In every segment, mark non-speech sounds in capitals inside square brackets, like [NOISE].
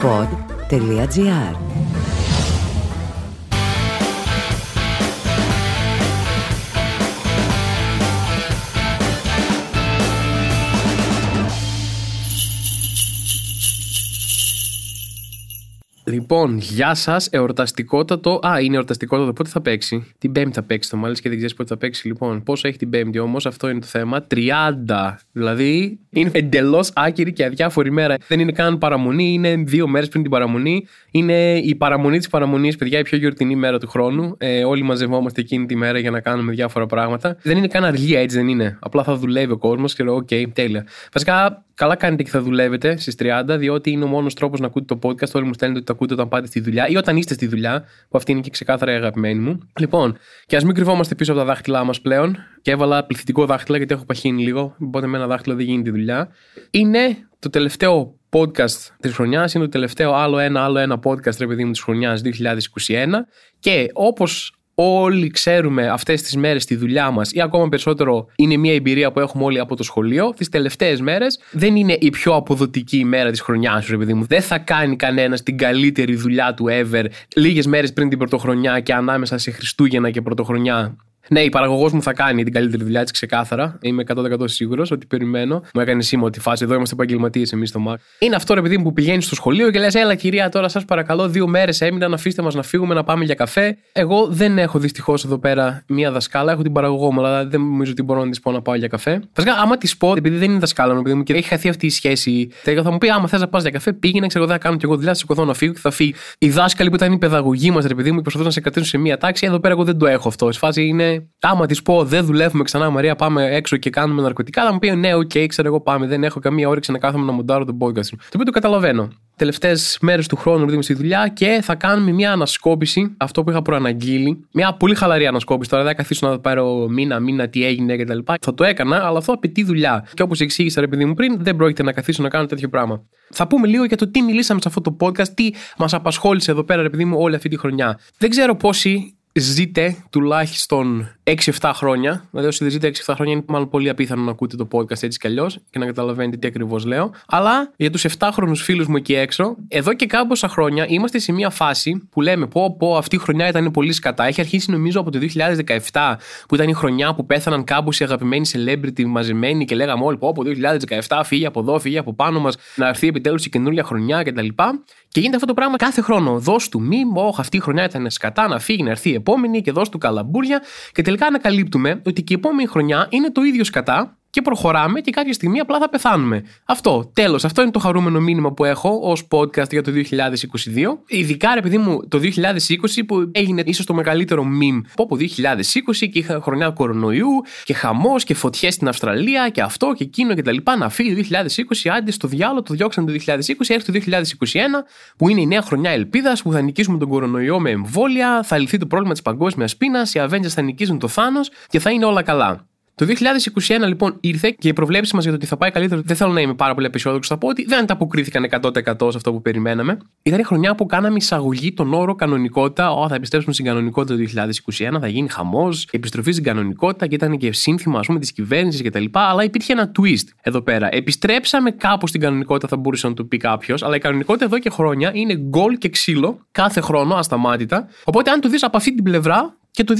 pod.gr Λοιπόν, γεια σας. Εορταστικότατο. Α, είναι εορταστικότατο. Πότε θα παίξει; Την Πέμπτη θα παίξει το μάλιστα και δεν ξέρεις πότε θα παίξει. Λοιπόν, πόσο έχει την Πέμπτη όμως, αυτό είναι το θέμα. 30. Δηλαδή, είναι εντελώς άκυρη και αδιάφορη μέρα. Δεν είναι καν παραμονή, είναι δύο μέρες πριν την παραμονή. Είναι η παραμονή της παραμονής, παιδιά, η πιο γιορτινή μέρα του χρόνου. Ε, όλοι μαζευόμαστε εκείνη τη μέρα για να κάνουμε διάφορα πράγματα. Δεν είναι καν αργία, έτσι δεν είναι. Απλά θα δουλεύει ο κόσμος και λέω, OK, τέλεια. Βασικά, καλά κάνετε και θα δουλεύετε στις 30, διότι είναι ο μόνος τρόπος να ακούτε το podcast. Όλοι μου στέλνετε ότι το ακούτε όταν πάτε στη δουλειά ή όταν είστε στη δουλειά, που αυτή είναι και ξεκάθαρα η αγαπημένη μου. Λοιπόν, και ας μην κρυβόμαστε πίσω από τα δάχτυλά μας πλέον. Και έβαλα πληθυντικό δάχτυλα γιατί έχω παχύνει λίγο. Οπότε με ένα δάχτυλο δεν γίνει τη δουλειά. Είναι το τελευταίο podcast της χρονιάς. Είναι το τελευταίο άλλο ένα, άλλο ένα podcast, ρε παιδί μου, της χρονιάς 2021. Και όπως όλοι ξέρουμε αυτές τις μέρες στη δουλειά μας, ή ακόμα περισσότερο είναι μια εμπειρία που έχουμε όλοι από το σχολείο, τις τελευταίες μέρες δεν είναι η πιο αποδοτική ημέρα της χρονιάς σου, επειδή μου. Δεν θα κάνει κανένας την καλύτερη δουλειά του ever λίγες μέρες πριν την πρωτοχρονιά και ανάμεσα σε Χριστούγεννα και πρωτοχρονιά ναι, η παραγωγός μου θα κάνει την καλύτερη δουλειά της ξεκάθαρα. Είμαι 100% σίγουρος ότι περιμένω. Μου έκανε σήμα ότι φάση εδώ είμαστε επαγγελματίες εμείς στο ΜΑΚ. Είναι αυτό ρε παιδί μου που πηγαίνεις στο σχολείο και λες: Έλα κυρία, τώρα σας παρακαλώ, δύο μέρες έμειναν, αφήστε μας να φύγουμε να πάμε για καφέ. Εγώ δεν έχω δυστυχώς εδώ πέρα μία δασκάλα, έχω την παραγωγό μου, αλλά δεν νομίζω ότι μπορώ να της πω να πάω για καφέ. Βασικά, άμα της πω, επειδή δεν είναι δασκάλα μου, μου και έχει χαθεί αυτή η σχέση, θα μου πει: Άμα θες να πας για καφέ, πήγαινε, ξέρω εγώ, θα κάνω και εγώ δουλειά, σηκωθώ να φύγω και θα φύγει. Οι δάσκαλοι που ήταν η παιδαγωγή μας, ρε παιδί μου, προσπαθούν να σε κρατήσουν σε μία τάξη, εδώ πέρα εγώ δεν το έχω αυτό. φάση είναι, άμα της πω δεν δουλεύουμε ξανά, Μαρία, πάμε έξω και κάνουμε ναρκωτικά, θα μου πει ναι, okay, ξέρω εγώ πάμε, δεν έχω καμία όρεξη να κάθομαι να μοντάρω τον podcast. Το οποίο το καταλαβαίνω. Τελευταίες μέρες του χρόνου ρωτήσουμε στη δουλειά και θα κάνουμε μια ανασκόπηση, αυτό που είχα προαναγγείλει. Μια πολύ χαλαρή ανασκόπηση. Τώρα δεν θα καθίσω να πάρω μήνα, μήνα, τι έγινε κτλ. Θα το έκανα, αλλά αυτό απαιτεί δουλειά. Και όπως εξήγησα, ρε παιδί μου πριν, δεν πρόκειται να καθίσω να κάνω τέτοιο πράγμα. Θα πούμε λίγο για το τι μιλήσαμε σε αυτό το podcast, τι μας απασχόλησε εδώ πέρα, ρε παιδί μου, όλη αυτή τη χρονιά. Δεν ξέρω πόσοι ζείτε τουλάχιστον 6-7 χρόνια. Δηλαδή, όσοι δεν ζείτε 6-7 χρόνια, είναι μάλλον πολύ απίθανο να ακούτε το podcast έτσι κι αλλιώς και να καταλαβαίνετε τι ακριβώς λέω. Αλλά για τους 7χρονου φίλους μου εκεί έξω, εδώ και κάμποσα χρόνια είμαστε σε μια φάση που λέμε: Πω, πω, αυτή η χρονιά ήταν πολύ σκατά. Έχει αρχίσει νομίζω από το 2017, που ήταν η χρονιά που πέθαναν κάμπου οι αγαπημένοι celebrity μαζεμένοι και λέγαμε όλοι: Πω, πω, 2017, φύγει από εδώ, φύγει από πάνω μας, να έρθει επιτέλους η καινούργια χρονιά κτλ. Και γίνεται αυτό το πράγμα κάθε χρόνο. Δώσ' του μη, όχι, αυτή η χρονιά ήταν σκατά, να φύγει, να έρθει η επόμενη και δώσ' του καλαμπούρια. Και τελικά ανακαλύπτουμε ότι και η επόμενη χρονιά είναι το ίδιο σκατά και προχωράμε και κάποια στιγμή απλά θα πεθάνουμε. Αυτό. Τέλος. Αυτό είναι το χαρούμενο μήνυμα που έχω ως podcast για το 2022. Ειδικά, ρε παιδί μου, το 2020 που έγινε ίσως το μεγαλύτερο meme. Πω από 2020 και είχα χρονιά κορονοϊού και χαμός και φωτιές στην Αυστραλία και αυτό και εκείνο και τα λοιπά. Να φύγει το 2020, άντε στο διάλογο, το διώξαν το 2020, έρχεται το 2021 που είναι η νέα χρονιά ελπίδας που θα νικήσουμε τον κορονοϊό με εμβόλια, θα λυθεί το πρόβλημα της παγκόσμιας πείνας, οι Avengers θα νικήσουν το Θάνο και θα είναι όλα καλά. Το 2021 λοιπόν ήρθε και οι προβλέψεις μας για το ότι θα πάει καλύτερο, δεν θέλω να είμαι πάρα πολύ απεσιόδοξος, θα πω ότι δεν ανταποκρίθηκαν 100% σε αυτό που περιμέναμε. Ήταν η χρονιά που κάναμε εισαγωγή τον όρο κανονικότητα. Ω, θα επιστρέψουμε στην κανονικότητα το 2021, θα γίνει χαμός, επιστροφή στην κανονικότητα και ήταν και σύνθημα ας πούμε της κυβέρνησης κτλ. Αλλά υπήρχε ένα twist εδώ πέρα. Επιστρέψαμε κάπου στην κανονικότητα, θα μπορούσε να το πει κάποιος, αλλά η κανονικότητα εδώ και χρόνια είναι γκολ και ξύλο κάθε χρόνο ασταμάτητα. Οπότε αν το δεις από αυτή την πλευρά, και το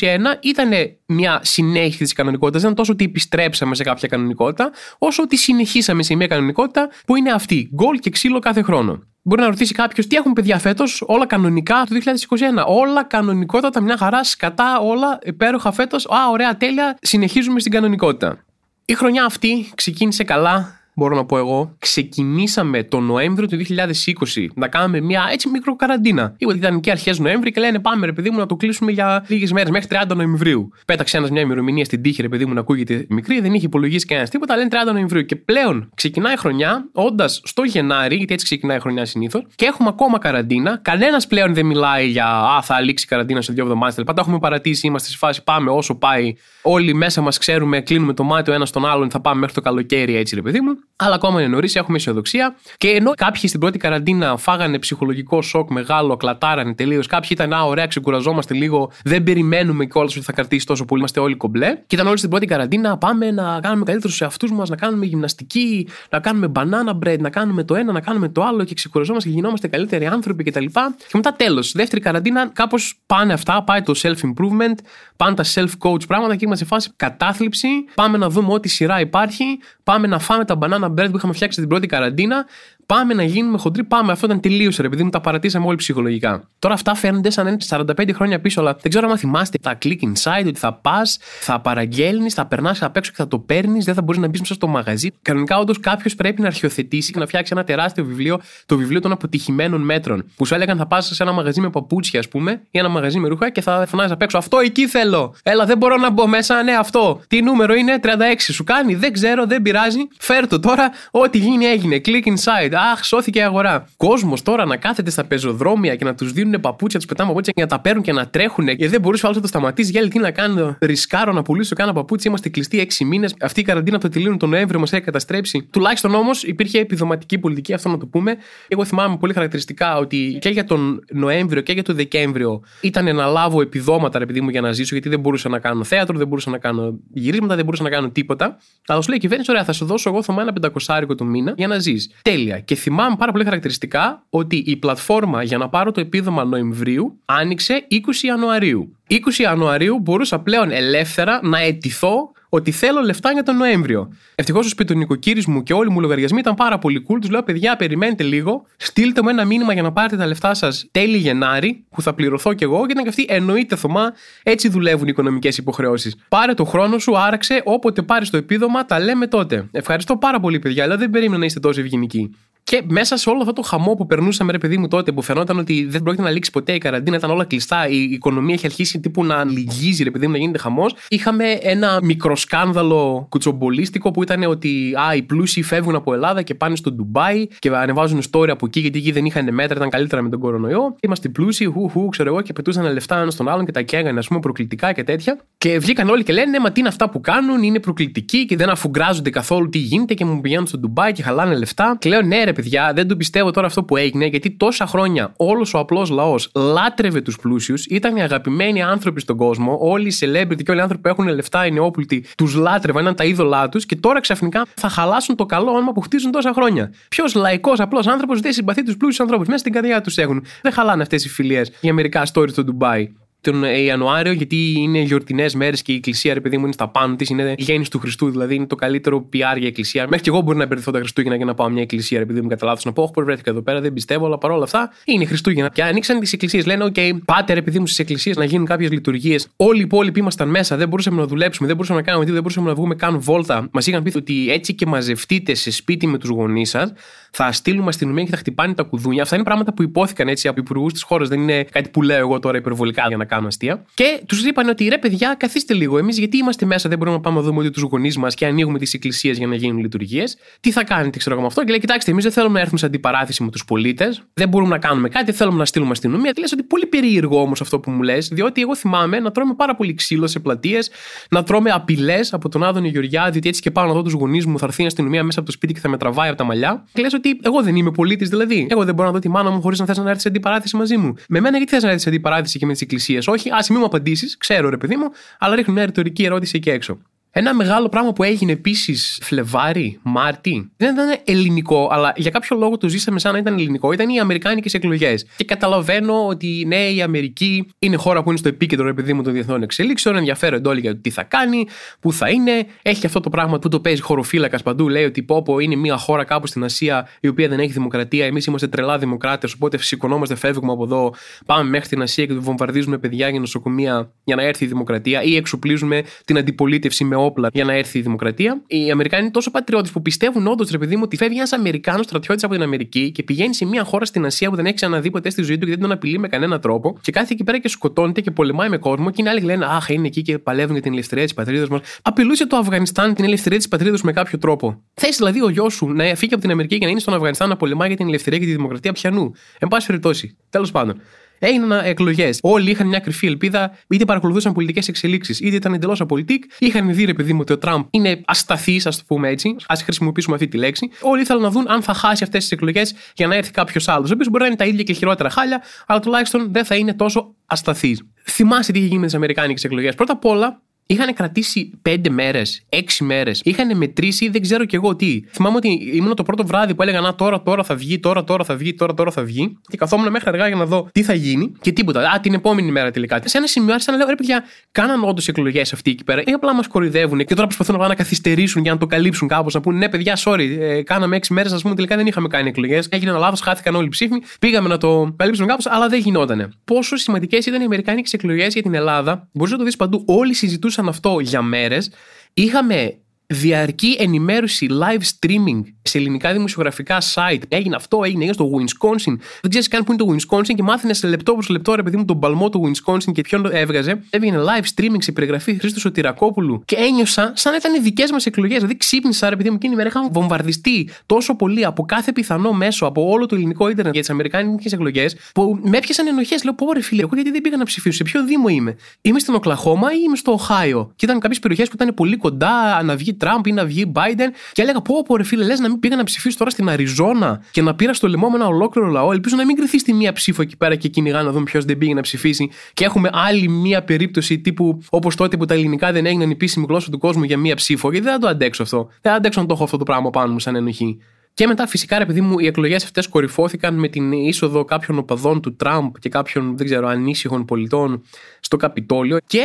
2021 ήταν μια συνέχιση της κανονικότητας. Δεν ήταν τόσο ότι επιστρέψαμε σε κάποια κανονικότητα, όσο ότι συνεχίσαμε σε μια κανονικότητα που είναι αυτή. Γκολ και ξύλο κάθε χρόνο. Μπορεί να ρωτήσει κάποιος τι έχουν παιδιά φέτος, όλα κανονικά το 2021. Όλα κανονικότατα, μια χαρά, σκατά, όλα υπέροχα φέτος. Α, ωραία, τέλεια, συνεχίζουμε στην κανονικότητα. Η χρονιά αυτή ξεκίνησε καλά, μπορώ να πω εγώ, ξεκινήσαμε το Νοέμβριο του 2020 να κάνουμε μια έτσι μικρό καραντίνα. Είπα ήταν και αρχές Νοέμβρη και λένε πάμε ρε παιδί μου να το κλείσουμε για λίγες μέρες μέχρι 30 Νοεμβρίου. Πέταξε ένας μια ημερομηνία στην τύχη ρε παιδί μου να ακούγεται μικρή, δεν είχε υπολογίσει κανένας τίποτα, λένε 30 Νοεμβρίου. Και πλέον ξεκινάει η χρονιά, όντας στο Γενάρη, γιατί έτσι ξεκινάει η χρονιά συνήθως, και έχουμε ακόμα καραντίνα. Κανένας πλέον δεν μιλάει για Α, θα λήξει η καραντίνα σε δύο εβδομάδες. Πάντα έχουμε παρατήσει, είμαστε σε φάση πάμε όσο πάει. Όλοι μέσα μας ξέρουμε, κλείνουμε το μάτι ο ένας τον άλλον, θα πάμε μέχρι το καλοκαίρι έτσι ρε παιδί μου. Αλλά ακόμα είναι νωρίς, έχουμε αισιοδοξία. Και ενώ κάποιοι στην πρώτη καραντίνα φάγανε ψυχολογικό σοκ μεγάλο, κλατάρανε τελείως. Κάποιοι ήταν, Α, ωραία, ξεκουραζόμαστε λίγο, δεν περιμένουμε κιόλας ότι θα κρατήσει τόσο πολύ, είμαστε όλοι κομπλέ. Και ήταν όλοι στην πρώτη καραντίνα, πάμε να κάνουμε καλύτερου σε αυτού μας, να κάνουμε γυμναστική, να κάνουμε banana bread, να κάνουμε το ένα, να κάνουμε το άλλο και ξεκουραζόμαστε και γινόμαστε καλύτεροι άνθρωποι κτλ. Και, και μετά τέλος, δεύτερη καραντίνα, κάπως πάνε αυτά, πάει το self-improvement, πάνε τα self-coach πράγματα και είμαστε σε φάση κατάθλιψη. Πάμε να δούμε ό,τι σειρά υπάρχει, πάμε να φάμε τα banana bread που είχαμε φτιάξει την πρώτη καραντίνα. Πάμε να γίνουμε χοντροί, πάμε. Αυτό ήταν τελείωσε, ρε επειδή μου τα παρατήσαμε όλοι ψυχολογικά. Τώρα αυτά φαίνονται σαν να είναι 45 χρόνια πίσω, αλλά δεν ξέρω αν θυμάστε. Θα click inside, ότι θα πας, θα παραγγέλνεις, θα περνάς απ' έξω και θα το παίρνεις, δεν θα μπορείς να μπεις μέσα στο μαγαζί. Κανονικά, όντως κάποιος πρέπει να αρχιοθετήσει και να φτιάξει ένα τεράστιο βιβλίο, το βιβλίο των αποτυχημένων μέτρων. Που σου έλεγαν θα πας σε ένα μαγαζί με παπούτσια, ας πούμε, ή ένα μαγαζί με ρούχα και θα φωνάζεις απ' έξω. Αυτό εκεί θέλω. Έλα, δεν μπορώ να μπω μέσα, ναι, αυτό. Τι νούμερο είναι, 36 σου κάνει, δεν ξέρω, δεν πειράζει. Φέρ το τώρα, ό,τι γίνει έγινε. Click inside. Αχ, σώθηκε η αγορά. Κόσμος τώρα να κάθεται στα πεζοδρόμια και να τους δίνουν παπούτσια, τους πετάμε παπούτσια και να τα παίρνουν και να τρέχουν και δεν μπορούσε άλλος να το σταματήσει. Για τι να κάνω, ρισκάρω να πουλήσω κάνα παπούτσια. Είμαστε κλειστοί 6 μήνες. Αυτή η καραντίνα από το τελείωνο τον Νοέμβριο μας έχει καταστρέψει. Τουλάχιστον όμως υπήρχε επιδοματική πολιτική, αυτό να το πούμε. Εγώ θυμάμαι πολύ χαρακτηριστικά ότι και για τον Νοέμβριο και για τον Δεκέμβριο ήταν να λάβω επιδόματα, επειδή μου, για να ζήσω, γιατί δεν μπορούσα να κάνω θέατρο, δεν μπορούσα να κάνω γυρίσματα, δεν μπορούσα να κάνω τίποτα. Αλλά σου λέει η κυβέρνηση, ωραία, θα σου δώσω εγώ θωμά ένα πεντακοσάρικο το μήνα για να ζεις. Τέλεια. Και θυμάμαι πάρα πολύ χαρακτηριστικά ότι η πλατφόρμα για να πάρω το επίδομα Νοεμβρίου άνοιξε 20 Ιανουαρίου. 20 Ιανουαρίου μπορούσα πλέον ελεύθερα να αιτηθώ ότι θέλω λεφτά για τον Νοέμβριο. Ευτυχώς ο σπίτι του νοικοκύρης μου και όλοι μου λογαριασμοί ήταν πάρα πολύ cool. Τους λέω: Παιδιά, περιμένετε λίγο, στείλτε μου ένα μήνυμα για να πάρετε τα λεφτά σας τέλη Γενάρη, που θα πληρωθώ κι εγώ, γιατί να αυτή εννοείται Θωμά, έτσι δουλεύουν οι οικονομικές υποχρεώσεις. Πάρε το χρόνο σου, άραξε, όποτε πάρεις το επίδομα, τα λέμε τότε. Ευχαριστώ πάρα πολύ, παιδιά, αλλά δεν περίμενα να είστε τόσο ευγενικοί. Και μέσα σε όλο αυτό το χαμό που περνούσαμε, ρε παιδί μου, τότε, που φαινόταν ότι δεν πρόκειται να λήξει ποτέ η καραντίνα, ήταν όλα κλειστά, η οικονομία έχει αρχίσει τύπου να λυγίζει, ρε παιδί μου, να γίνεται χαμός. Είχαμε ένα μικρό σκάνδαλο κουτσομπολίστικο που ήταν ότι α, οι πλούσιοι φεύγουν από Ελλάδα και πάνε στο Ντουμπάι και ανεβάζουν story από εκεί, γιατί εκεί δεν είχαν μέτρα, ήταν καλύτερα με τον κορονοϊό. Είμαστε πλούσιοι, χου, χου, ξέρω εγώ, και πετούσαν λεφτά ένας στον άλλον και τα καίγανε, ας πούμε, προκλητικά και τέτοια. Και βγήκαν όλοι και λένε, ναι, μα τι είναι αυτά που κάνουν, είναι προκλητικοί και δεν αφουγκράζονται καθόλου τι γίνεται και μου πηγαίνουν στο Ντουμπάι και χαλάνε λεφτά. Και λέω, ναι, ρε παιδιά, δεν το πιστεύω τώρα αυτό που έγινε, γιατί τόσα χρόνια όλος ο απλός λαός λάτρευε τους πλούσιους, ήταν οι αγαπημένοι άνθρωποι στον κόσμο, όλοι οι celebrity και όλοι οι άνθρωποι που έχουν λεφτά, οι νεόπλουτοι, τους λάτρευαν, ήταν τα είδωλά τους και τώρα ξαφνικά θα χαλάσουν το καλό όνομα που χτίζουν τόσα χρόνια. Ποιος λαϊκός απλός άνθρωπος δεν συμπαθεί τους πλούσιους ανθρώπους, μέσα στην καρδιά τους έχουν. Δεν χαλάνε αυτές οι φιλίες για μερικά stories στο Ντουμπάι τον Ιανουάριο, γιατί είναι γιορτινές μέρες και η Εκκλησία, ρε παιδί μου, είναι στα πάνω της. Είναι η γέννηση του Χριστού, δηλαδή είναι το καλύτερο PR για Εκκλησία. Μέχρι και εγώ μπορεί να μπερδευτώ τα Χριστούγεννα για να πάω μια Εκκλησία, ρε παιδί μου, κατά λάθος να πω, Όχι, που βρέθηκα εδώ πέρα, δεν πιστεύω, αλλά παρόλα αυτά είναι Χριστούγεννα. Και ανοίξαν τις Εκκλησίες. Λένε, OK, πάτε, ρε παιδί μου, στις Εκκλησίες να γίνουν κάποιες λειτουργίες. Όλοι οι υπόλοιποι ήμασταν μέσα, δεν μπορούσαμε να δουλέψουμε, δεν μπορούσαμε να κάνουμε τίποτα, δεν μπορούσαμε να βγούμε καν βόλτα. Μας είχαν πει ότι έτσι και μαζευτείτε σε σπίτι με τους γονείς σας, θα στείλουμε αστυνομία και θα χτυπάνε τα κουδούνια. Αυτά είναι πράγματα που υπόθηκαν έτσι από υπουργούς της χώρας. Δεν είναι κάτι που λέω εγώ τώρα υπερβολικά για να κάνω αστεία. Και τους είπαν ότι ρε παιδιά, καθίστε λίγο. Εμείς γιατί είμαστε μέσα, δεν μπορούμε να πάμε να δούμε ότι τους γονείς μας και ανοίγουμε τις εκκλησίες για να γίνουν λειτουργίες. Τι θα κάνετε, ξέρω εγώ με αυτό; Και λέει, κοιτάξτε, εμείς δεν θέλουμε να έρθουμε σε αντιπαράθεση με τους πολίτες. Δεν μπορούμε να κάνουμε κάτι, θέλουμε να στείλουμε αστυνομία. Και λες ότι πολύ περίεργο όμως αυτό που μου λες, διότι εγώ θυμάμαι να τρώμε πάρα πολύ ξύλο σε πλατείες, να τρώμε απειλές από τον Άδωνη Γεωργιάδη, ότι έτσι και πάω να δω τους γονείς μου, θα έρθει η αστυνομία μέσα από το σπίτι και θα με τραβάει από τα μαλλιά. Και λες ότι εγώ δεν είμαι πολίτης δηλαδή. Εγώ δεν μπορώ να δω τη μάνα μου χωρίς να θες να έρθεις σε αντιπαράθεση μαζί μου. Με μένα γιατί θες να έρθεις σε αντιπαράθεση και με τις εκκλησίες. Όχι, ας μην μου απαντήσεις, ξέρω ρε παιδί μου, αλλά ρίχνουν μια ρητορική ερώτηση εκεί έξω. Ένα μεγάλο πράγμα που έγινε επίσης Φλεβάρι, Μάρτι, δεν ήταν ελληνικό, αλλά για κάποιο λόγο το ζήσαμε σαν να ήταν ελληνικό, ήταν οι Αμερικάνικες εκλογές. Και καταλαβαίνω ότι ναι, η Αμερική είναι χώρα που είναι στο επίκεντρο, επειδή μου, των διεθνών εξελίξεων, ενδιαφέρονται όλοι για το τι θα κάνει, πού θα είναι. Έχει αυτό το πράγμα που το παίζει χωροφύλακας παντού, λέει ότι Πόπο είναι μια χώρα κάπου στην Ασία η οποία δεν έχει δημοκρατία. Εμείς είμαστε τρελά δημοκράτες, οπότε σηκωνόμαστε, φεύγουμε από εδώ, πάμε μέχρι την Ασία και βομβαρδίζουμε παιδιά για νοσοκομεία για να έρθει η δημοκρατία ή εξοπλίζουμε την αντιπολίτευση με όπλα για να έρθει η δημοκρατία. Οι Αμερικάνοι είναι τόσο πατριώτες που πιστεύουν όντως, ρε παιδί μου, ότι φεύγει ένας Αμερικάνος στρατιώτης από την Αμερική και πηγαίνει σε μια χώρα στην Ασία που δεν έχει ξαναδεί ποτέ στη ζωή του και δεν τον απειλεί με κανένα τρόπο και κάθεται εκεί πέρα και σκοτώνεται και πολεμάει με κόσμο και οι άλλοι λένε Αχ, είναι εκεί και παλεύουν για την ελευθερία της πατρίδας μας. Απειλούσε το Αφγανιστάν την ελευθερία της πατρίδας με κάποιο τρόπο. Θες δηλαδή ο γιος σου να φύγει από την Αμερική και να είναι στον Αφγανιστάν να πολεμάει για την ελευθερία και τη δημοκρατία πιανού. Εν πάση περιπτώσει. Τέλος πάντων. Έγιναν εκλογές. Όλοι είχαν μια κρυφή ελπίδα, είτε παρακολουθούσαν πολιτικές εξελίξεις, είτε ήταν εντελώς απολυτικ. Είχαν δει, ρε παιδί μου, ότι ο Τραμπ είναι ασταθής, ας το πούμε έτσι. Α χρησιμοποιήσουμε αυτή τη λέξη. Όλοι ήθελαν να δουν αν θα χάσει αυτές τις εκλογές για να έρθει κάποιος άλλος. Ο οποίος μπορεί να είναι τα ίδια και χειρότερα χάλια, αλλά τουλάχιστον δεν θα είναι τόσο ασταθής. Θυμάστε τι είχε γίνει με τις Αμερικάνικες εκλογές. Πρώτα απ' όλα, Είχαν κρατήσει πέντε μέρες, έξι μέρες. Είχαν μετρήσει δεν ξέρω κι εγώ τι. Θυμάμαι ότι ήμουν το πρώτο βράδυ που έλεγα Να τώρα, τώρα θα βγει, τώρα, τώρα θα βγει, τώρα, τώρα θα βγει. Και καθόμουν μέχρι αργά για να δω τι θα γίνει και τίποτα. Α, την επόμενη μέρα τελικά. Σε ένα σημείο άρχισα να λέω: Ρε παιδιά, κάναν όντως εκλογές αυτοί εκεί πέρα. Ή απλά μας κοροϊδεύουν και τώρα προσπαθούν να καθυστερήσουν για να το καλύψουν κάπως. Να πούνε: Ναι, παιδιά, sorry, ε, κάναμε έξι μέρες, ας πούμε τελικά δεν είχαμε κάνει εκλογές. Έγινε ένα λάθος, χάθηκαν όλοι οι ψήφοι. Πήγαμε να το καλύψουμε κάπως, αλλά δεν γινότανε. Πόσο σημαντικές ήταν οι Αμερικάνικες εκλογές για την Ελλάδα, μπορείς να το δεις παντού. Όλοι συζητούσαν αυτό για μέρες. Είχαμε διαρκή ενημέρωση live streaming σε ελληνικά δημοσιογραφικά site. Έγινε αυτό, έγινε, έγινε στο Wisconsin. Δεν ξέρεις καν που είναι το Wisconsin και μάθαινες σε λεπτό προς λεπτό, ρε παιδί μου, τον παλμό του Wisconsin και ποιον το έβγαζε. Έβγαινε live streaming σε περιγραφή Χρήστος Σωτηρακόπουλου και ένιωσα σαν να ήταν δικές μας εκλογές. Δηλαδή ξύπνησα, ρε παιδί μου, εκείνη η μέρα είχαν βομβαρδιστεί τόσο πολύ από κάθε πιθανό μέσο, από όλο το ελληνικό Ιντερνετ για τις Αμερικάνικες εκλογές, που με έπιασαν ενοχές. Λέω, πω ρε φίλε, εγώ γιατί δεν πήγα να ψηφίσω, σε ποιο Δήμο είμαι; Είμαι στην Οκλαχώμα ή είμαι στο Οχάιο; Και ήταν κάποιες περιοχές που ήταν πολύ κοντά να βγει Τραμπ ή να βγει Biden. Και έλεγα, πω, πω ρε φίλε, λες να μην πήγα να ψηφίσω τώρα στην Αριζόνα και να πήρα στο λαιμό με ένα ολόκληρο λαό. Ελπίζω να μην κρυθεί στη μία ψήφο εκεί πέρα και κυνηγά να δούμε ποιος δεν πήγε να ψηφίσει. Και έχουμε άλλη μία περίπτωση τύπου όπως τότε που τα ελληνικά δεν έγιναν επίσημη γλώσσα του κόσμου για μία ψήφο. Γιατί δεν θα το αντέξω αυτό. Δεν θα αντέξω να το έχω αυτό το πράγμα πάνω μου σαν ενοχή. Και μετά, φυσικά, επειδή μου, οι εκλογές αυτές κορυφώθηκαν με την είσοδο κάποιων οπαδών του Τραμπ και κάποιων, δεν ξέρω, ανήσυχων πολιτών στο Καπιτόλιο. Και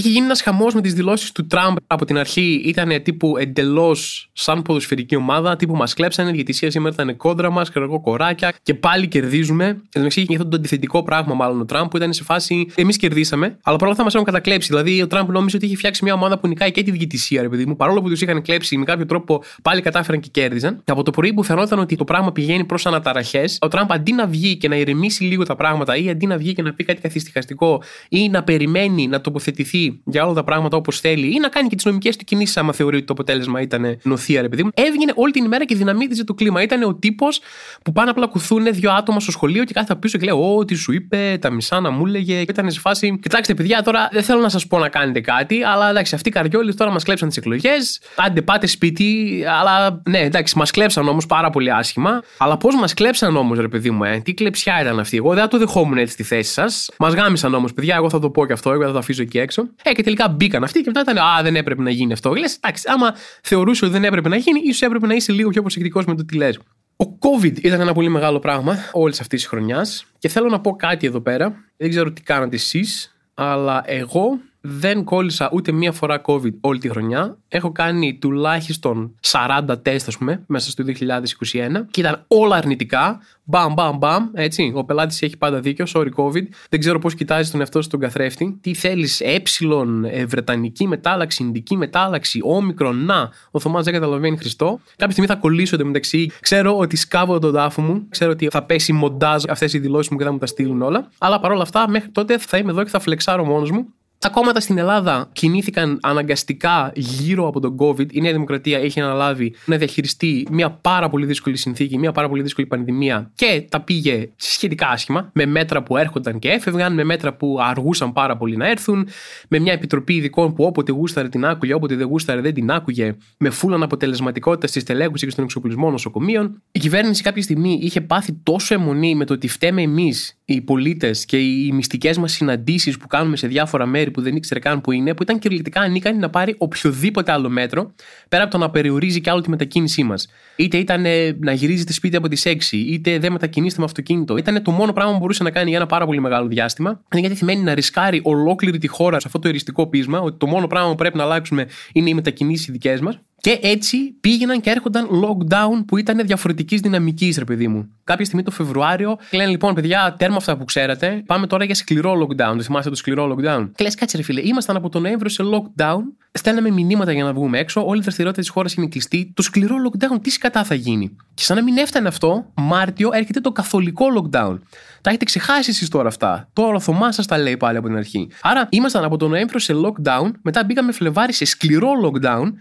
Είχε γίνει ένας χαμός με τις δηλώσεις του Τραμπ από την αρχή. Ήταν τύπου εντελώς σαν ποδοσφαιρική ομάδα. Τύπου μας κλέψανε, γιατί η σήμερα ήταν κόντρα μας, εγώ κοράκια και πάλι κερδίζουμε. Εν τω μεταξύ είχε αυτό το αντιθετικό πράγμα, μάλλον ο Τραμπ, που ήταν σε φάση εμείς κερδίσαμε, αλλά παρόλα αυτά μας έχουν κατακλέψει. Δηλαδή ο Τραμπ νόμιζε ότι είχε φτιάξει μια ομάδα που νικάει και τη διαιτησία, ρε παιδί μου. Παρόλο που τους είχαν κλέψει με κάποιο τρόπο πάλι κατάφεραν και κέρδιζαν. Από το πρωί που φαινόταν ότι το πράγμα πηγαίνει προς αναταραχές, ο Τραμπ αντί να βγει και να ηρεμήσει λίγο τα πράγματα ή αντί να βγει και να πει κάτι καθιστικαστικό ή να περιμένει να τοποθετηθεί για όλα τα πράγματα όπως θέλει ή να κάνει και τις νομικές του κινήσεις, άμα θεωρεί ότι το αποτέλεσμα ήταν νοθεία, ρε παιδί μου. Έβγαινε όλη την ημέρα και δυναμίτιζε το κλίμα. Ήταν ο τύπος που πάνε απλά κουθούν δύο άτομα στο σχολείο και κάθε πίσω και λέει: Ω, τι σου είπε, τα μισά να μου έλεγε. Και ήταν σε φάση. Κοιτάξτε, παιδιά, τώρα δεν θέλω να σας πω να κάνετε κάτι, αλλά εντάξει, αυτοί οι καριόλοι τώρα μας κλέψαν τις εκλογές. Άντε, πάτε σπίτι, αλλά ναι, εντάξει, μας κλέψαν όμως πάρα πολύ άσχημα. Αλλά πώς μας κλέψαν όμως, ρε παιδί μου, ε, τι κλεψιά ήταν αυτή. Εγώ δεν το δεχόμουν έτσι στη θέση σας. Μας γάμισαν όμως, παιδιά, εγώ θα το πω και αυτό, εγώ θα το αφήσω εκεί έξω. Ε, και τελικά μπήκαν αυτοί και μετά ήταν Α, δεν έπρεπε να γίνει αυτό. Λες, εντάξει, άμα θεωρούσε ότι δεν έπρεπε να γίνει, ίσως έπρεπε να είσαι λίγο πιο προσεκτικός με το τι λες. Ο COVID ήταν ένα πολύ μεγάλο πράγμα όλης αυτής της χρονιάς και θέλω να πω κάτι εδώ πέρα. Δεν ξέρω τι κάνατε εσείς, αλλά εγώ δεν κόλλησα ούτε μία φορά COVID όλη τη χρονιά. Έχω κάνει τουλάχιστον 40 τεστ, ας πούμε, μέσα στο 2021 και ήταν όλα αρνητικά. Μπαμ, μπαμ, μπαμ. Έτσι. Ο πελάτης έχει πάντα δίκιο. Sorry, COVID. Δεν ξέρω πώς κοιτάζει τον εαυτό σου τον καθρέφτη. Τι θέλεις, ε, βρετανική μετάλλαξη, ινδική μετάλλαξη, όμικρον. Να, ο Θωμάς δεν καταλαβαίνει Χριστό. Κάποια στιγμή θα κολλήσω μεταξύ. Ξέρω ότι σκάβω τον τάφο μου. Ξέρω ότι θα πέσει μοντάζ αυτές οι δηλώσεις μου και θα μου τα στείλουν όλα. Αλλά παρόλα αυτά, μέχρι τότε θα είμαι εδώ και θα φλεξάρω μόνος μου τα κόμματα στην Ελλάδα κινήθηκαν αναγκαστικά γύρω από τον COVID. Η Νέα Δημοκρατία έχει αναλάβει να διαχειριστεί μια πάρα πολύ δύσκολη συνθήκη, μια πάρα πολύ δύσκολη πανδημία και τα πήγε σχετικά άσχημα, με μέτρα που έρχονταν και έφευγαν, με μέτρα που αργούσαν πάρα πολύ να έρθουν, με μια επιτροπή ειδικών που όποτε γούσταρε την άκουγε, όποτε δεν γούσταρε δεν την άκουγε, με φούλαν αποτελεσματικότητα στη στελέχωση και στον εξοπλισμό νοσοκομείων. Η κυβέρνηση κάποια στιγμή είχε πάθει τόσο αιμονή με το ότι φταίμε εμείς, οι πολίτες και οι μυστικές μας συναντήσεις που κάνουμε σε διάφορα μέρη που δεν ήξερε καν που είναι, που ήταν κυριολεκτικά ανίκανη να πάρει οποιοδήποτε άλλο μέτρο, πέρα από το να περιορίζει και άλλο τη μετακίνησή μας. Είτε ήταν να γυρίζετε σπίτι από τις 6, είτε δεν μετακινήσετε με αυτοκίνητο. Ήταν το μόνο πράγμα που μπορούσε να κάνει για ένα πάρα πολύ μεγάλο διάστημα. Είναι γιατί σημαίνει να ρισκάρει ολόκληρη τη χώρα σε αυτό το εριστικό πείσμα, ότι το μόνο πράγμα που πρέπει να αλλάξουμε είναι οι μετακινήσεις δικές μας. Και έτσι πήγαιναν και έρχονταν lockdown που ήταν διαφορετικής δυναμικής, ρε παιδί μου. Κάποια στιγμή το Φεβρουάριο λένε λοιπόν, παιδιά, τέρμα αυτά που ξέρατε, πάμε τώρα για σκληρό lockdown. Δεν θυμάστε το σκληρό lockdown; Και λε, κάτσε ρε φίλε, ήμασταν από τον Νοέμβριο σε lockdown, στέλναμε μηνύματα για να βγούμε έξω, όλη η δραστηριότητα της χώρας είναι κλειστή. Το σκληρό lockdown τι σκατά θα γίνει; Και σαν να μην έφτανε αυτό, Μάρτιο έρχεται το καθολικό lockdown. Τα έχετε ξεχάσει εσείς τώρα αυτά; Τώρα ο Θωμάς σας τα λέει πάλι από την αρχή. Άρα ήμασταν από τον Νοέμβριο σε lockdown, μετά μπήκαμε Φλεβάρι σε σκληρό lockdown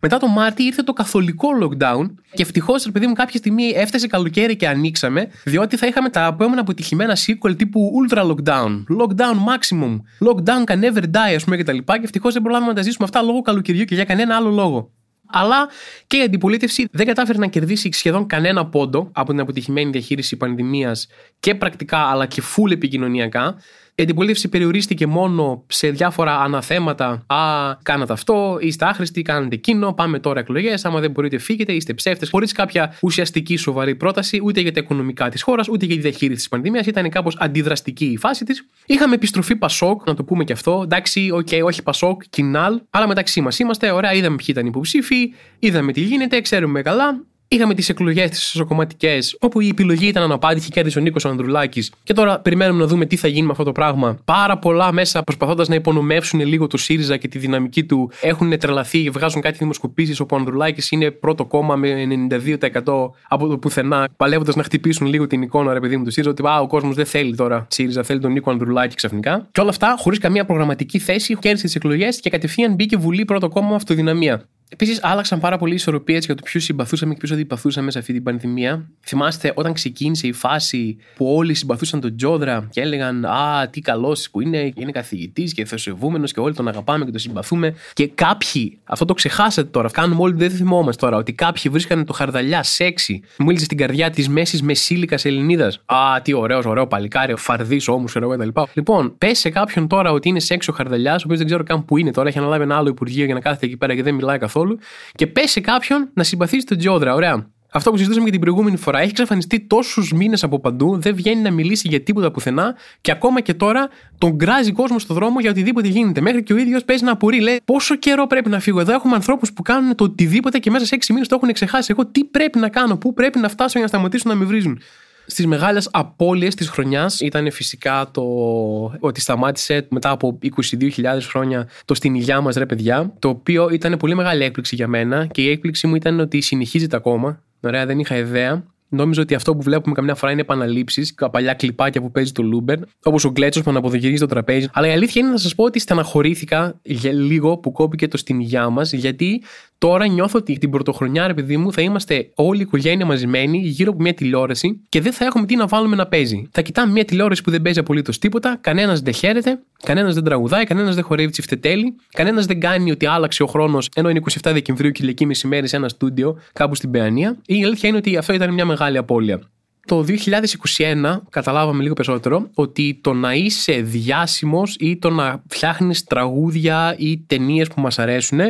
Μετά το Μάρτι ήρθε το καθολικό lockdown και ευτυχώς, ρε παιδί μου, κάποια στιγμή έφτασε καλοκαίρι και ανοίξαμε, διότι θα είχαμε τα επόμενα αποτυχημένα sequel τύπου Ultra Lockdown, Lockdown Maximum, Lockdown Can Never Die, ας πούμε κτλ. Και, και ευτυχώς δεν προλάβαμε να τα ζήσουμε αυτά λόγω καλοκαιριού και για κανένα άλλο λόγο. Αλλά και η αντιπολίτευση δεν κατάφερε να κερδίσει σχεδόν κανένα πόντο από την αποτυχημένη διαχείριση πανδημίας και πρακτικά αλλά και full επικοινωνιακά. Η αντιπολίτευση περιορίστηκε μόνο σε διάφορα αναθέματα. Α, κάνατε αυτό, είστε άχρηστοι, κάνετε εκείνο, πάμε τώρα εκλογές. Άμα δεν μπορείτε, φύγετε, είστε ψεύτες. Χωρίς κάποια ουσιαστική σοβαρή πρόταση ούτε για τα οικονομικά της χώρας, ούτε για τη διαχείριση της πανδημίας. Ήταν κάπως αντιδραστική η φάση της. Είχαμε επιστροφή Πασόκ, να το πούμε και αυτό. Εντάξει, okay, όχι Πασόκ, ΚΙΝΑΛ, αλλά μεταξύ μας είμαστε. Ωραία, είδαμε ποιοι ήταν υποψήφοι, είδαμε τι γίνεται, ξέρουμε καλά. Είχαμε τις εκλογές, τις εσωκομματικές, όπου η επιλογή ήταν αναπάντηχη, κέρδισε ο Νίκος Ανδρουλάκης. Και τώρα περιμένουμε να δούμε τι θα γίνει με αυτό το πράγμα. Πάρα πολλά μέσα προσπαθώντας να υπονομεύσουν λίγο το ΣΥΡΙΖΑ και τη δυναμική του έχουν τρελαθεί, βγάζουν κάτι δημοσκοπήσεις όπου ο Ανδρουλάκης είναι πρώτο κόμμα με 92% από το πουθενά, παλεύοντας να χτυπήσουν λίγο την εικόνα, ρε παιδί μου, του ΣΥΡΙΖΑ, ότι α, ο κόσμος δεν θέλει τώρα ΣΥΡΙΖΑ, θέλει τον Νίκο Ανδρουλάκη ξαφνικά. Και όλα αυτά χωρίς καμία προγραμματική θέση, κέρδισε τις εκλογές και κατευθείαν μπήκε Βουλή πρώτο κόμμα αυτοδυναμία. Επίσης, άλλαξαν πάρα πολύ οι ισορροπίες για το ποιους συμπαθούσαμε και ποιους αντιπαθούσαμε σε αυτή την πανδημία. Θυμάστε όταν ξεκίνησε η φάση που όλοι συμπαθούσαν τον Τζόδρα και έλεγαν Α, τι καλός που είναι, είναι καθηγητής και θεοσεβούμενος και όλοι τον αγαπάμε και τον συμπαθούμε. Και κάποιοι, αυτό το ξεχάσατε τώρα, κάνουμε όλοι δεν θυμόμαστε τώρα, ότι κάποιοι βρίσκανε το χαρδαλιά σεξι. Μίλησε στην καρδιά της μέσης μεσήλικας Ελληνίδας. Α, τι ωραίος, ωραίο παλικάρι, φαρδί όμω, ξέρω κτλ. Λοιπόν, πες σε κάποιον τώρα ότι είναι σεξ ο χαρδαλιάς, ο οποίος δεν ξέρω καν που είναι τώρα, έχει αναλάβει ένα άλλο υπουργείο για να κάθεται εκεί πέρα και δεν μιλάει καθόλου καθόλου και πέσει κάποιον να συμπαθήσει τον Τζιόδρα. Ωραία. Αυτό που συζητούσαμε και την προηγούμενη φορά. Έχει εξαφανιστεί τόσους μήνες από παντού, δεν βγαίνει να μιλήσει για τίποτα πουθενά και ακόμα και τώρα τον κράζει κόσμος στο δρόμο για οτιδήποτε γίνεται. Μέχρι και ο ίδιος παίζει να απορεί. Λέει πόσο καιρό πρέπει να φύγω; Εδώ. Έχουμε ανθρώπους που κάνουν το οτιδήποτε και μέσα σε 6 μήνες το έχουν ξεχάσει. Εγώ τι πρέπει να κάνω, πού πρέπει να φτάσω για να σταματήσουν να με βρίζουν; Στις μεγάλες απώλειες της χρονιάς ήταν φυσικά το ότι σταμάτησε μετά από 22.000 χρόνια το στην υγειά μας, ρε παιδιά. Το οποίο ήταν πολύ μεγάλη έκπληξη για μένα και η έκπληξη μου ήταν ότι συνεχίζεται ακόμα. Ωραία, δεν είχα ιδέα. Νόμιζα ότι αυτό που βλέπουμε καμιά φορά είναι επαναλήψεις, παλιά κλιπάκια που παίζει το Luben, όπως ο Γκλέτσος που αναποδογυρίζει το τραπέζι. Αλλά η αλήθεια είναι να σας πω ότι στεναχωρήθηκα για λίγο που κόπηκε το στην υγειά μας, γιατί Τώρα νιώθω ότι την πρωτοχρονιά, ρε παιδί μου, θα είμαστε όλη η οικογένεια μαζεμένοι γύρω από μια τηλεόραση και δεν θα έχουμε τι να βάλουμε να παίζει. Θα κοιτάμε μια τηλεόραση που δεν παίζει απολύτως τίποτα, κανένας δεν χαίρεται, κανένας δεν τραγουδάει, κανένας δεν χορεύει τσιφτετέλη, κανένας δεν κάνει ότι άλλαξε ο χρόνος ενώ είναι 27 Δεκεμβρίου Κυριακή μεσημέρι σε ένα στούντιο κάπου στην Παιανία. Η αλήθεια είναι ότι αυτό ήταν μια μεγάλη απώλεια το 2021 καταλάβαμε λίγο περισσότερο ότι το να είσαι διάσημος ή το να φτιάχνεις τραγούδια ή ταινίες που μας αρέσουν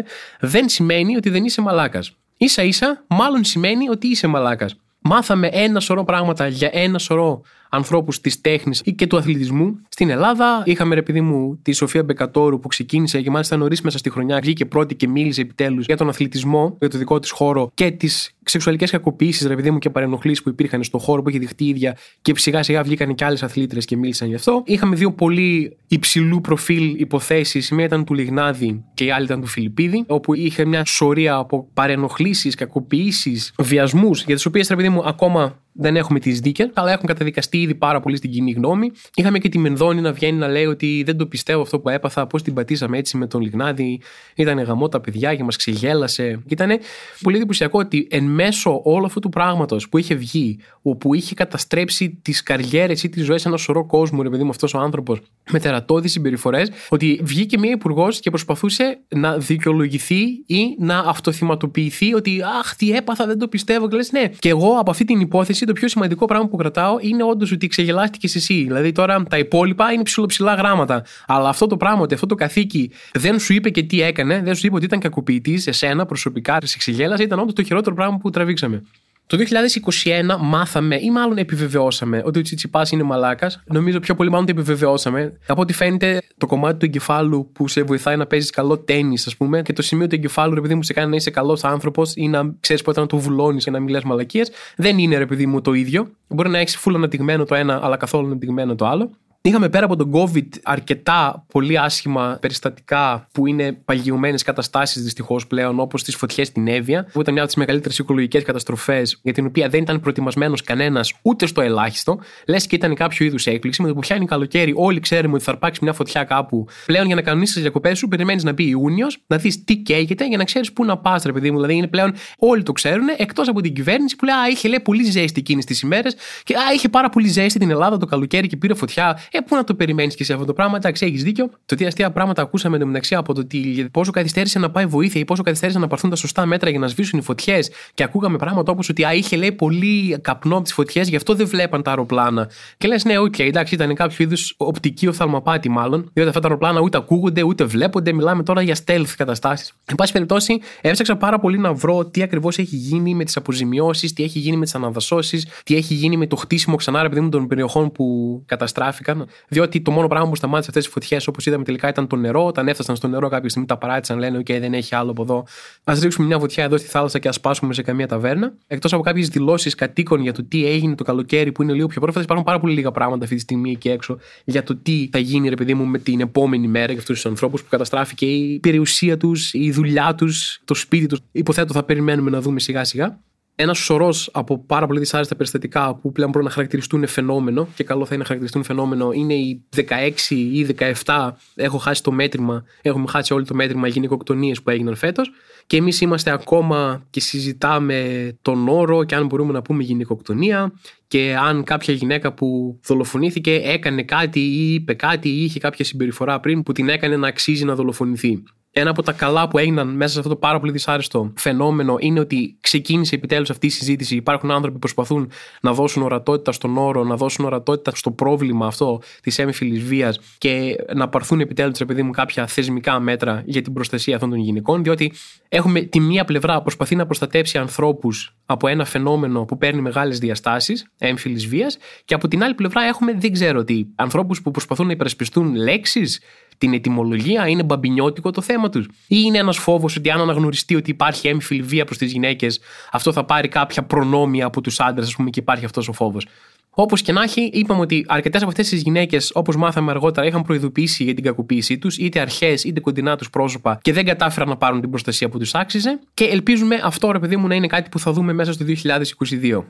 δεν σημαίνει ότι δεν είσαι μαλάκας. Ίσα ίσα μάλλον σημαίνει ότι είσαι μαλάκας. Μάθαμε ένα σωρό πράγματα για ένα σωρό ανθρώπους της τέχνης ή και του αθλητισμού. Στην Ελλάδα είχαμε, ρε παιδί μου, τη Σοφία Μπεκατόρου που ξεκίνησε και μάλιστα νωρίς μέσα στη χρονιά βγήκε πρώτη και μίλησε επιτέλους για τον αθλητισμό, για το δικό της χώρο και τις σεξουαλικές κακοποιήσει, ρε παιδί μου, και παρενοχλήσεις που υπήρχαν στον χώρο που είχε δειχτεί η ίδια και σιγά σιγά βγήκαν και άλλες αθλήτρες και μίλησαν γι' αυτό. Είχαμε δύο πολύ υψηλού προφίλ υποθέσεις. Η μία ήταν του Λιγνάδη και η άλλη ήταν του Φιλιππίδη, όπου είχε μια σωρία από παρενοχλήσεις, κακοποιήσεις, βιασμούς, για τις οποίες, ρε παιδί μου, ακόμα δεν έχουμε τις δίκες, αλλά έχουν καταδικαστεί ήδη πάρα πολύ στην κοινή γνώμη. Είχαμε και τη Μενδόνη να βγαίνει να λέει ότι δεν το πιστεύω αυτό που έπαθα, πώς την πατήσαμε έτσι με τον Λιγνάδη. Ήταν γαμό τα παιδιά και μας ξεγέλασε. Και ήταν πολύ εντυπωσιακό ότι εν μέσω όλου αυτού του πράγματος που είχε βγει, όπου είχε καταστρέψει τις καριέρες ή τις ζωές ένα σωρό κόσμου, ρε παιδί μου, αυτός ο άνθρωπος, με τερατώδεις συμπεριφορές, ότι βγήκε μία υπουργός και προσπαθούσε να δικαιολογηθεί ή να αυτοθυματοποιηθεί ότι Αχ, τι έπαθα, δεν το πιστεύω. Και λες, ναι. Και εγώ από αυτή την υπόθεση το πιο σημαντικό πράγμα που κρατάω είναι όντως ότι ξεγελάστηκες εσύ. Δηλαδή τώρα τα υπόλοιπα είναι ψηλοψηλά γράμματα. Αλλά αυτό το πράγμα, ότι αυτό το καθήκη δεν σου είπε και τι έκανε, δεν σου είπε ότι ήταν κακοποιητής σε σένα προσωπικά, σε ξεγέλασε, ήταν όντως το χειρότερο πράγμα που τραβήξαμε. Το 2021 μάθαμε ή μάλλον επιβεβαιώσαμε ότι ο Τσιτσιπάς είναι μαλάκας. Νομίζω πιο πολύ μάλλον το επιβεβαιώσαμε. Από ό,τι φαίνεται, το κομμάτι του εγκεφάλου που σε βοηθάει να παίζεις καλό τέννη, ας πούμε, και το σημείο του εγκεφάλου, ρε παιδί μου, σε κάνει να είσαι καλός άνθρωπος ή να ξέρεις πότε να το βουλώνεις και να μιλάς μαλακίες, δεν είναι ρε παιδί μου το ίδιο. Μπορεί να έχεις φούλα αναπτυγμένο το ένα, αλλά καθόλου αναπτυγμένο το άλλο. Είχαμε πέρα από τον COVID αρκετά πολύ άσχημα περιστατικά που είναι παγιωμένες καταστάσεις δυστυχώς πλέον, όπως τις φωτιές στην Εύβοια, που ήταν μια από τις μεγαλύτερες οικολογικές καταστροφές, για την οποία δεν ήταν προετοιμασμένος κανένας ούτε στο ελάχιστο. Λες και ήταν κάποιο είδους έκπληξη. Με το που πιάνει καλοκαίρι, όλοι ξέρουμε ότι θα αρπάξει μια φωτιά κάπου. Πλέον για να κανονίσεις τις διακοπές σου, περιμένεις να μπει Ιούνιος, να δεις τι καίγεται για να ξέρεις πού να πας, ρε παιδί μου. Δηλαδή είναι πλέον όλοι το ξέρουν, εκτός από την κυβέρνηση που λέει Α, είχε λέει πολύ ζέστη εκείνη τις ημέρες και Α, είχε πάρα πολύ ζέστη την Ελλάδα το καλοκαίρι και πήρε φωτιά. Ε, πού να το περιμένεις και σε αυτό το πράγμα. Εντάξει, έχεις δίκιο. Το τι αστεία πράγματα ακούσαμε εντωμεταξύ από το ότι πόσο καθυστέρησε να πάει βοήθεια ή πόσο καθυστέρησε να πάρθουν τα σωστά μέτρα για να σβήσουν οι φωτιές. Και ακούγαμε πράγματα όπως ότι α, είχε λέει πολύ καπνό από τις φωτιές, γι' αυτό δεν βλέπαν τα αεροπλάνα. Και λες, ναι, okay, εντάξει, ήταν κάποιο είδους οπτική οφθαλμαπάτη μάλλον, διότι αυτά τα αεροπλάνα ούτε ακούγονται ούτε βλέπονται. Μιλάμε τώρα για stealth καταστάσεις. Εν πάση περιπτώσει, έψαξα πάρα πολύ να βρω τι ακριβώς έχει γίνει με τις αποζημιώσεις, τι έχει γίνει με τις αναδασώσεις, τι έχει γίνει με το χτίσιμο ξανά, επειδή μου των περιοχών που καταστράφηκαν. Διότι το μόνο πράγμα που σταμάτησε αυτές τις φωτιές, όπως είδαμε τελικά, ήταν το νερό. Όταν έφτασαν στο νερό, κάποια στιγμή τα παράτησαν, λένε: OK, δεν έχει άλλο από εδώ. Ας ρίξουμε μια φωτιά εδώ στη θάλασσα και ας αράξουμε σε καμία ταβέρνα. Εκτός από κάποιες δηλώσεις κατοίκων για το τι έγινε το καλοκαίρι που είναι λίγο πιο πρόσφατα, υπάρχουν πάρα πολύ λίγα πράγματα αυτή τη στιγμή εκεί έξω για το τι θα γίνει, ρε παιδί μου, με την επόμενη μέρα για αυτούς τους ανθρώπους που καταστράφηκε η περιουσία τους, η δουλειά τους, το σπίτι τους. Υποθέτω θα περιμένουμε να δούμε σιγά σιγά ένας σωρός από πάρα πολύ δυσάρεστα περιστατικά που πλέον μπορούν να χαρακτηριστούν φαινόμενο και καλό θα είναι να χαρακτηριστούν φαινόμενο είναι οι 16 ή 17. Έχω χάσει το μέτρημα, έχουμε χάσει όλο το μέτρημα γυναικοκτονίες που έγιναν φέτος. Και εμείς είμαστε ακόμα και συζητάμε τον όρο και αν μπορούμε να πούμε γυναικοκτονία και αν κάποια γυναίκα που δολοφονήθηκε έκανε κάτι ή είπε κάτι ή είχε κάποια συμπεριφορά πριν που την έκανε να αξίζει να δολοφονηθεί. Ένα από τα καλά που έγιναν μέσα σε αυτό το πάρα πολύ δυσάρεστο φαινόμενο είναι ότι ξεκίνησε επιτέλους αυτή η συζήτηση. Υπάρχουν άνθρωποι που προσπαθούν να δώσουν ορατότητα στον όρο, να δώσουν ορατότητα στο πρόβλημα αυτό της έμφυλης βίας και να πάρθουν επιτέλους, επειδή μου, κάποια θεσμικά μέτρα για την προστασία αυτών των γυναικών. Διότι έχουμε τη μία πλευρά προσπαθεί να προστατέψει ανθρώπους από ένα φαινόμενο που παίρνει μεγάλες διαστάσεις έμφυλης βίας, και από την άλλη πλευρά έχουμε, δεν ξέρω τι, ανθρώπους που προσπαθούν να υπερασπιστούν λέξεις την ετοιμολογία, είναι μπαμπινιώτικο το θέμα τους. Ή είναι ένας φόβος ότι αν αναγνωριστεί ότι υπάρχει έμφυλη βία προς τις γυναίκες, αυτό θα πάρει κάποια προνόμια από τους άντρες, ας πούμε, και υπάρχει αυτός ο φόβος. Όπως και να έχει, είπαμε ότι αρκετές από αυτές τις γυναίκες, όπως μάθαμε αργότερα, είχαν προειδοποιήσει για την κακοποίησή τους, είτε αρχές είτε κοντινά τους πρόσωπα και δεν κατάφεραν να πάρουν την προστασία που τους άξιζε. Και ελπίζουμε αυτό, ρε παιδί μου, να είναι κάτι που θα δούμε μέσα στο 2022.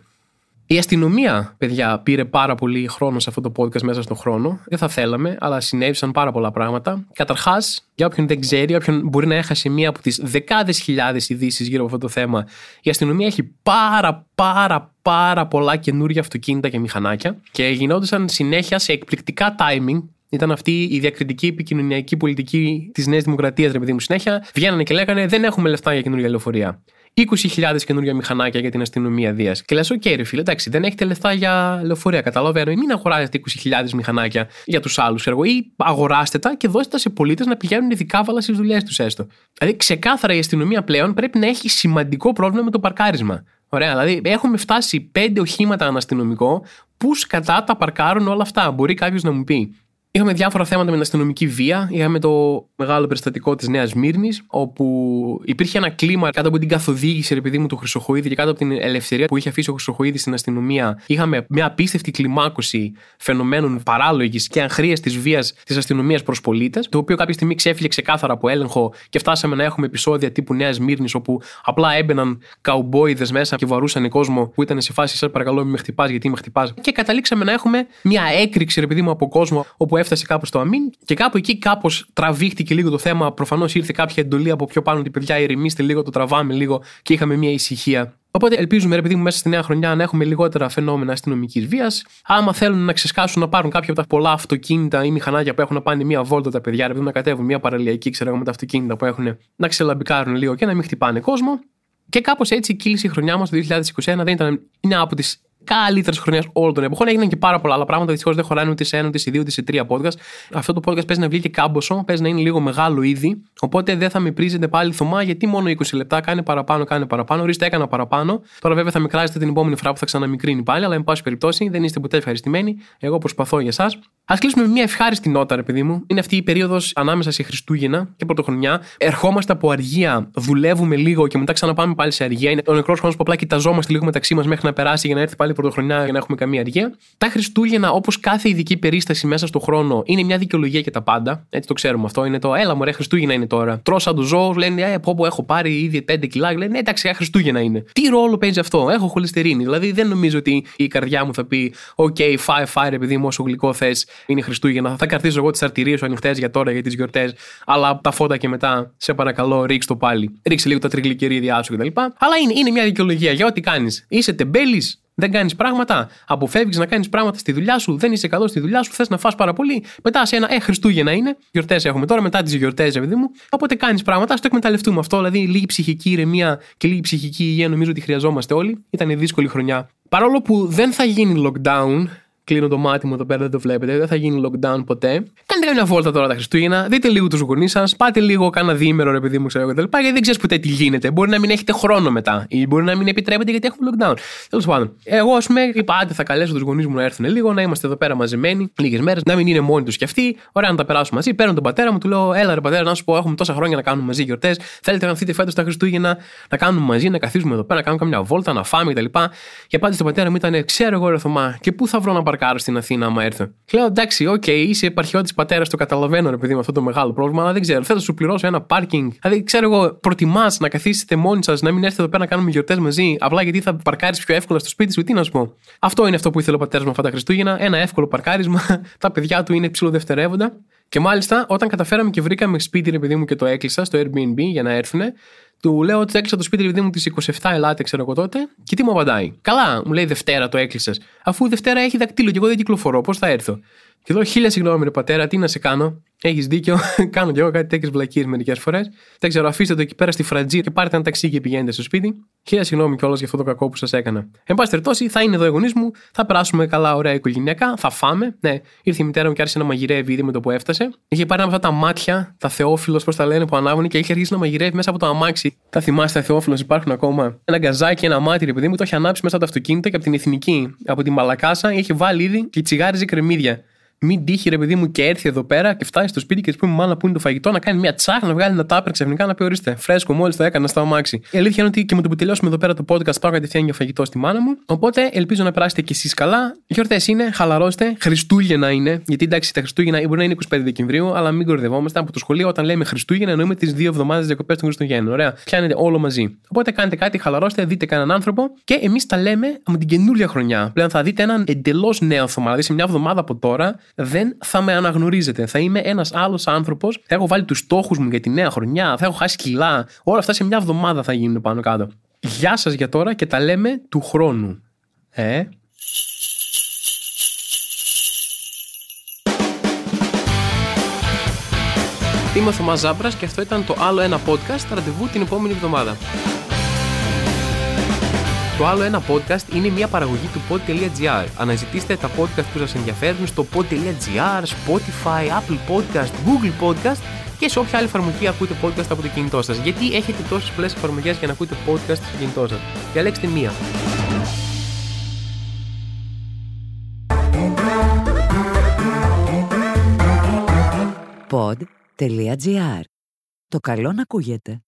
Η αστυνομία, παιδιά, πήρε πάρα πολύ χρόνο σε αυτό το podcast μέσα στον χρόνο. Δεν θα θέλαμε, αλλά συνέβησαν πάρα πολλά πράγματα. Καταρχάς, για όποιον δεν ξέρει, όποιον μπορεί να έχασε μία από τις δεκάδες χιλιάδες ειδήσεις γύρω από αυτό το θέμα, η αστυνομία έχει πάρα, πάρα, πάρα πολλά καινούργια αυτοκίνητα και μηχανάκια και γινόντουσαν συνέχεια σε εκπληκτικά timing ήταν αυτή η διακριτική επικοινωνιακή πολιτική της Νέας Δημοκρατίας, ρε παιδί μου, συνέχεια. Βγαίνανε και λέγανε Δεν έχουμε λεφτά για καινούργια λεωφορεία. 20.000 καινούργια μηχανάκια για την αστυνομία Δίας. Και λες, OK, ρε φίλε, εντάξει, δεν έχετε λεφτά για λεωφορεία. Καταλαβαίνω. Μην αγοράσετε 20.000 μηχανάκια για τους άλλους έργο. Ή αγοράστε τα και δώστε τα σε πολίτες να πηγαίνουν ειδικά βάλα στις δουλειές τους έστω. Δηλαδή, ξεκάθαρα η αστυνομία πλέον πρέπει να έχει σημαντικό πρόβλημα με το παρκάρισμα. Ωραία, δηλαδή έχουμε φτάσει πέντε οχήματα αναστυνομικό. Πού κατά τα παρκάρουν όλα αυτά. Μπορεί κάποιος να μου πει. Είχαμε διάφορα θέματα με την αστυνομική βία. Είχαμε το μεγάλο περιστατικό της Νέας Μύρνη, όπου υπήρχε ένα κλίμα κάτω από την καθοδήγηση, επειδή μου, του Χρυσοχοίδη και κάτω από την ελευθερία που είχε αφήσει ο Χρυσοχοίδης στην αστυνομία. Είχαμε μια απίστευτη κλιμάκωση φαινομένων παράλογης και αγχρία της βίας της αστυνομίας προς πολίτες, το οποίο κάποια στιγμή ξέφυγε ξεκάθαρα από έλεγχο και φτάσαμε να έχουμε επεισόδια τύπου Νέας Μύρνη, όπου απλά έμπαιναν καουμπόιδες μέσα και βαρούσαν κόσμο που ήταν σε φάση, σας παρακαλώ, μην με χτυπάς, γιατί με χτυπάς. Και καταλήξαμε να έχουμε μια έκρηξη, επειδή μου, από κόσμο, όπου έφτασε κάπου στο αμήν και κάπου εκεί κάπως τραβήχτηκε λίγο το θέμα. Προφανώς ήρθε κάποια εντολή από πιο πάνω ότι παιδιά ηρεμήστε λίγο, το τραβάμε λίγο και είχαμε μια ησυχία. Οπότε ελπίζουμε, ρε παιδί μου, μέσα στη νέα χρονιά να έχουμε λιγότερα φαινόμενα αστυνομικής βίας. Άμα θέλουν να ξεσκάσουν να πάρουν κάποια από τα πολλά αυτοκίνητα ή μηχανάκια που έχουν να πάνε μία βόλτα τα παιδιά, ρε παιδί να κατέβουν μία παραλιακή, ξέρω εγώ, με τα αυτοκίνητα που έχουν να ξελαμπικάρουν λίγο και να μην χτυπάνε κόσμο. Και κάπως έτσι κύλησε η χρονιά μας το 2021. Δεν ήταν, είναι από τις καλύτερης χρονιάς όλων των εποχών. Έγιναν και πάρα πολλά άλλα πράγματα. Δυστυχώς δεν χωράνε ούτε σε ένα, ούτε σε δύο, ούτε σε τρία podcast. Αυτό το podcast παίζει να βγει και κάμποσο, παίζει να είναι λίγο μεγάλο ήδη. Οπότε δεν θα με πρίζετε πάλι θωμά, γιατί μόνο 20 λεπτά κάνει παραπάνω, κάνει παραπάνω. Ορίστε, έκανα παραπάνω. Τώρα βέβαια θα μικράζετε την επόμενη φορά που θα ξαναμικρύνει πάλι, αλλά εν πάση περιπτώσει δεν είστε ποτέ ευχαριστημένοι. Εγώ προσπαθώ για εσά. Α κλείσουμε με μια ευχάριστη νότα, ρε παιδί μου. Είναι αυτή η περίοδος ανάμεσα σε Χριστούγεννα και Πρωτοχρονιά. Ερχόμαστε από αργία, δουλεύουμε λίγο και μετά ξαναπάμε πάλι σε αργία. Είναι ο νεκρός χρόνος που απλά κοιταζόμαστε λίγο μεταξύ μας μέχρι να περάσει για να έρθει πάλι η Πρωτοχρονιά για να έχουμε καμία αργία. Τα Χριστούγεννα, όπως κάθε ειδική περίσταση μέσα στον χρόνο, είναι μια δικαιολογία για τα πάντα. Έτσι το ξέρουμε αυτό. Είναι το έλα μου, ρε Χριστούγεννα είναι τώρα. Τρώ σαν τους ζώους, λένε Ε, πω, πω έχω πάρει ήδη 5 κιλά. Λένε «Ναι, εντάξει, Χριστούγεννα είναι. Τι ρόλο παίζει αυτό, έχω χοληστερίνη. Δηλαδή δεν νομίζω ότι η καρδιά μου θα πει Ok, okay, φάε, φάε, επειδή μου όσο γλυκό θες είναι Χριστούγεννα. Θα κρατήσω εγώ τις αρτηρίες σου ανοιχτές για τώρα, για τις γιορτές. Αλλά τα φώτα και μετά, σε παρακαλώ, ρίξ το πάλι. Ρίξε λίγο τα τριγλικερίδια σου κτλ. Αλλά είναι, είναι μια δικαιολογία για ό,τι κάνεις. Είσαι τεμπέλης, δεν κάνεις πράγματα. Αποφεύγεις να κάνεις πράγματα στη δουλειά σου. Δεν είσαι καλός στη δουλειά σου. Θες να φας πάρα πολύ. Μετά σε ένα, ε, Χριστούγεννα είναι. Γιορτές έχουμε τώρα, μετά τις γιορτές, παιδί μου. Οπότε κάνεις πράγματα. Ας το εκμεταλλευτούμε αυτό. Δηλαδή, λίγη ψυχική ηρεμία και λίγη ψυχική υγεία νομίζω ότι χρειαζόμαστε όλοι. Ήταν δύσκολη χρονιά. Παρόλο που δεν θα γίνει lockdown, Κλείνω το μάτι μου εδώ πέρα, δεν το βλέπετε. Δεν θα γίνει lockdown ποτέ. Κάντε καμιά βόλτα τώρα τα Χριστούγεννα. Δείτε λίγο τους γονείς σας. Πάτε λίγο κάνα διήμερο, ρε παιδί μου, ξέρω κτλ. Γιατί δεν ξέρεις ποτέ τι γίνεται. Μπορεί να μην έχετε χρόνο μετά. Ή μπορεί να μην επιτρέπετε γιατί έχουμε lockdown. Τέλος πάντων. Εγώ, ας πούμε, είπα, άντε θα καλέσω τους γονείς μου να έρθουν λίγο, να είμαστε εδώ πέρα μαζεμένοι λίγες μέρες, να μην είναι μόνοι τους κι αυτοί. Ωραία να τα περάσουμε μαζί. Παίρνω τον πατέρα μου, του λέω, Έλα ρε πατέρα, να σου πω, έχουμε τόσα χρόνια να κάνουμε μαζί γιορτές. Θέλετε να έρθετε φέτος τα Χριστούγεννα, να κάνουμε μαζί, να καθίσουμε εδώ πέρα, να κάνουμε καμιά βόλτα, να φάμε κτλ. Και απάντησε τον πατέρα μου ήταν, Ξέρω εγώ ρε Θωμά, και πού θα βρω να παρκάρω στην Αθήνα άμα έρθω. Και λέω εντάξει, ok, okay, είσαι επαρχιώτης πατέρας, το καταλαβαίνω, ρε παιδί με αυτό το μεγάλο πρόβλημα, αλλά δεν ξέρω. Θέλω να σου πληρώσω ένα πάρκινγκ. Δηλαδή, ξέρω εγώ, προτιμάς να καθίσετε μόνοι σας, να μην έρθετε εδώ πέρα να κάνουμε γιορτές μαζί, απλά γιατί θα παρκάρεις πιο εύκολα στο σπίτι σου, τι να σου πω. Αυτό είναι αυτό που ήθελε ο πατέρας μου αυτά τα Χριστούγεννα. Ένα εύκολο παρκάρισμα. [LAUGHS] τα παιδιά του είναι ψιλοδευτερεύοντα. Και μάλιστα, όταν καταφέραμε και βρήκαμε σπίτι, ρε παιδί μου, και το έκλεισα στο Airbnb για να έρθουν, του λέω ότι έκλεισα το σπίτι παιδί μου τις 27 Ελάτε, ξέρω εγώ τότε, και τι μου απαντάει. Καλά, μου λέει Δευτέρα το έκλεισες. Αφού Δευτέρα έχει δακτύλο και εγώ δεν κυκλοφορώ, πώς θα έρθω. Και λέω χίλια συγγνώμη, ρε πατέρα, τι να σε κάνω. Έχεις δίκιο, [LAUGHS] κάνω κι εγώ κάτι τέτοιες βλακίες μερικές φορές. Δεν ξέρω, αφήστε το εκεί πέρα στη φρατζή και πάρετε ένα ταξί και πηγαίνετε στο σπίτι. Χίλια συγγνώμη κιόλας για αυτό το κακό που σας έκανα. Εν πάση περιπτώσει, θα είναι εδώ οι γονείς μου, θα περάσουμε καλά, ωραία οικογενειακά, θα φάμε. Ναι, ήρθε η μητέρα μου και άρχισε να μαγειρεύει ήδη με το που έφτασε. Είχε πάρει αυτά τα μάτια, τα θεόφιλος, πώς τα λένε, που ανάβουν και είχε αρχίσει να μαγειρεύει μέσα από το αμάξι. Τα θυμάστε, θεόφιλος υπάρχουν ακόμα; Ένα γκαζάκι, ένα μάτι, επειδή μου το είχε ανάψει μέσα από το αυτοκίνητο και από την εθνική, από την Μαλακάσα, είχε βάλει ήδη και τσιγάριζε κρεμμύδια. Μην τύχει ρε παιδί μου και έρθει εδώ πέρα και φτάσει στο σπίτι και της πούμε μάνα που είναι το φαγητό; να κάνει μια τσάχ να βγάλει ένα τάπερ ξαφνικά να πει ορίστε. Φρέσκο μόλις το έκανα στο αμάξι. Η αλήθεια είναι ότι και με το που τελειώσουμε εδώ πέρα το podcast πάω κατευθείαν για φαγητό στη μάνα μου. Οπότε ελπίζω να περάσετε κι εσείς καλά. Γιορτές είναι, χαλαρώστε. Χριστούγεννα είναι. Γιατί εντάξει τα Χριστούγεννα μπορεί να είναι 25 Δεκεμβρίου, αλλά μην κορδευόμαστε από το σχολείο όταν λέμε Χριστούγεννα εννοούμε τις δύο εβδομάδες διακοπές των Χριστουγέννων. Ωραία. Πιάνετε όλο μαζί. Οπότε κάντε κάτι, χαλαρώστε, δείτε κανέναν άνθρωπο και εμείς τα λέμε με την καινούρια χρονιά. Πλέον θα δείτε έναν εντελώς νέο θωμά. Δηλαδή σε μια εβδομάδα από τώρα δεν θα με αναγνωρίζετε. Θα είμαι ένας άλλος άνθρωπος. Θα έχω βάλει τους στόχους μου για τη νέα χρονιά. Θα έχω χάσει κιλά. Όλα αυτά σε μια εβδομάδα θα γίνουν πάνω κάτω. Γεια σας για τώρα και τα λέμε του χρόνου. Ε; Είμαι ο Θωμάς Ζάμπρας και αυτό ήταν το άλλο ένα podcast ραντεβού την επόμενη εβδομάδα. Το άλλο ένα podcast είναι μια παραγωγή του pod.gr. Αναζητήστε τα podcast που σας ενδιαφέρουν στο pod.gr, Spotify, Apple Podcast, Google Podcast και σε όποια άλλη εφαρμογή ακούτε podcast από το κινητό σας. Γιατί έχετε τόσες πολλές εφαρμογές για να ακούτε podcast στο κινητό σας. Διαλέξτε μία. Pod.gr. Το καλό να ακούγεται.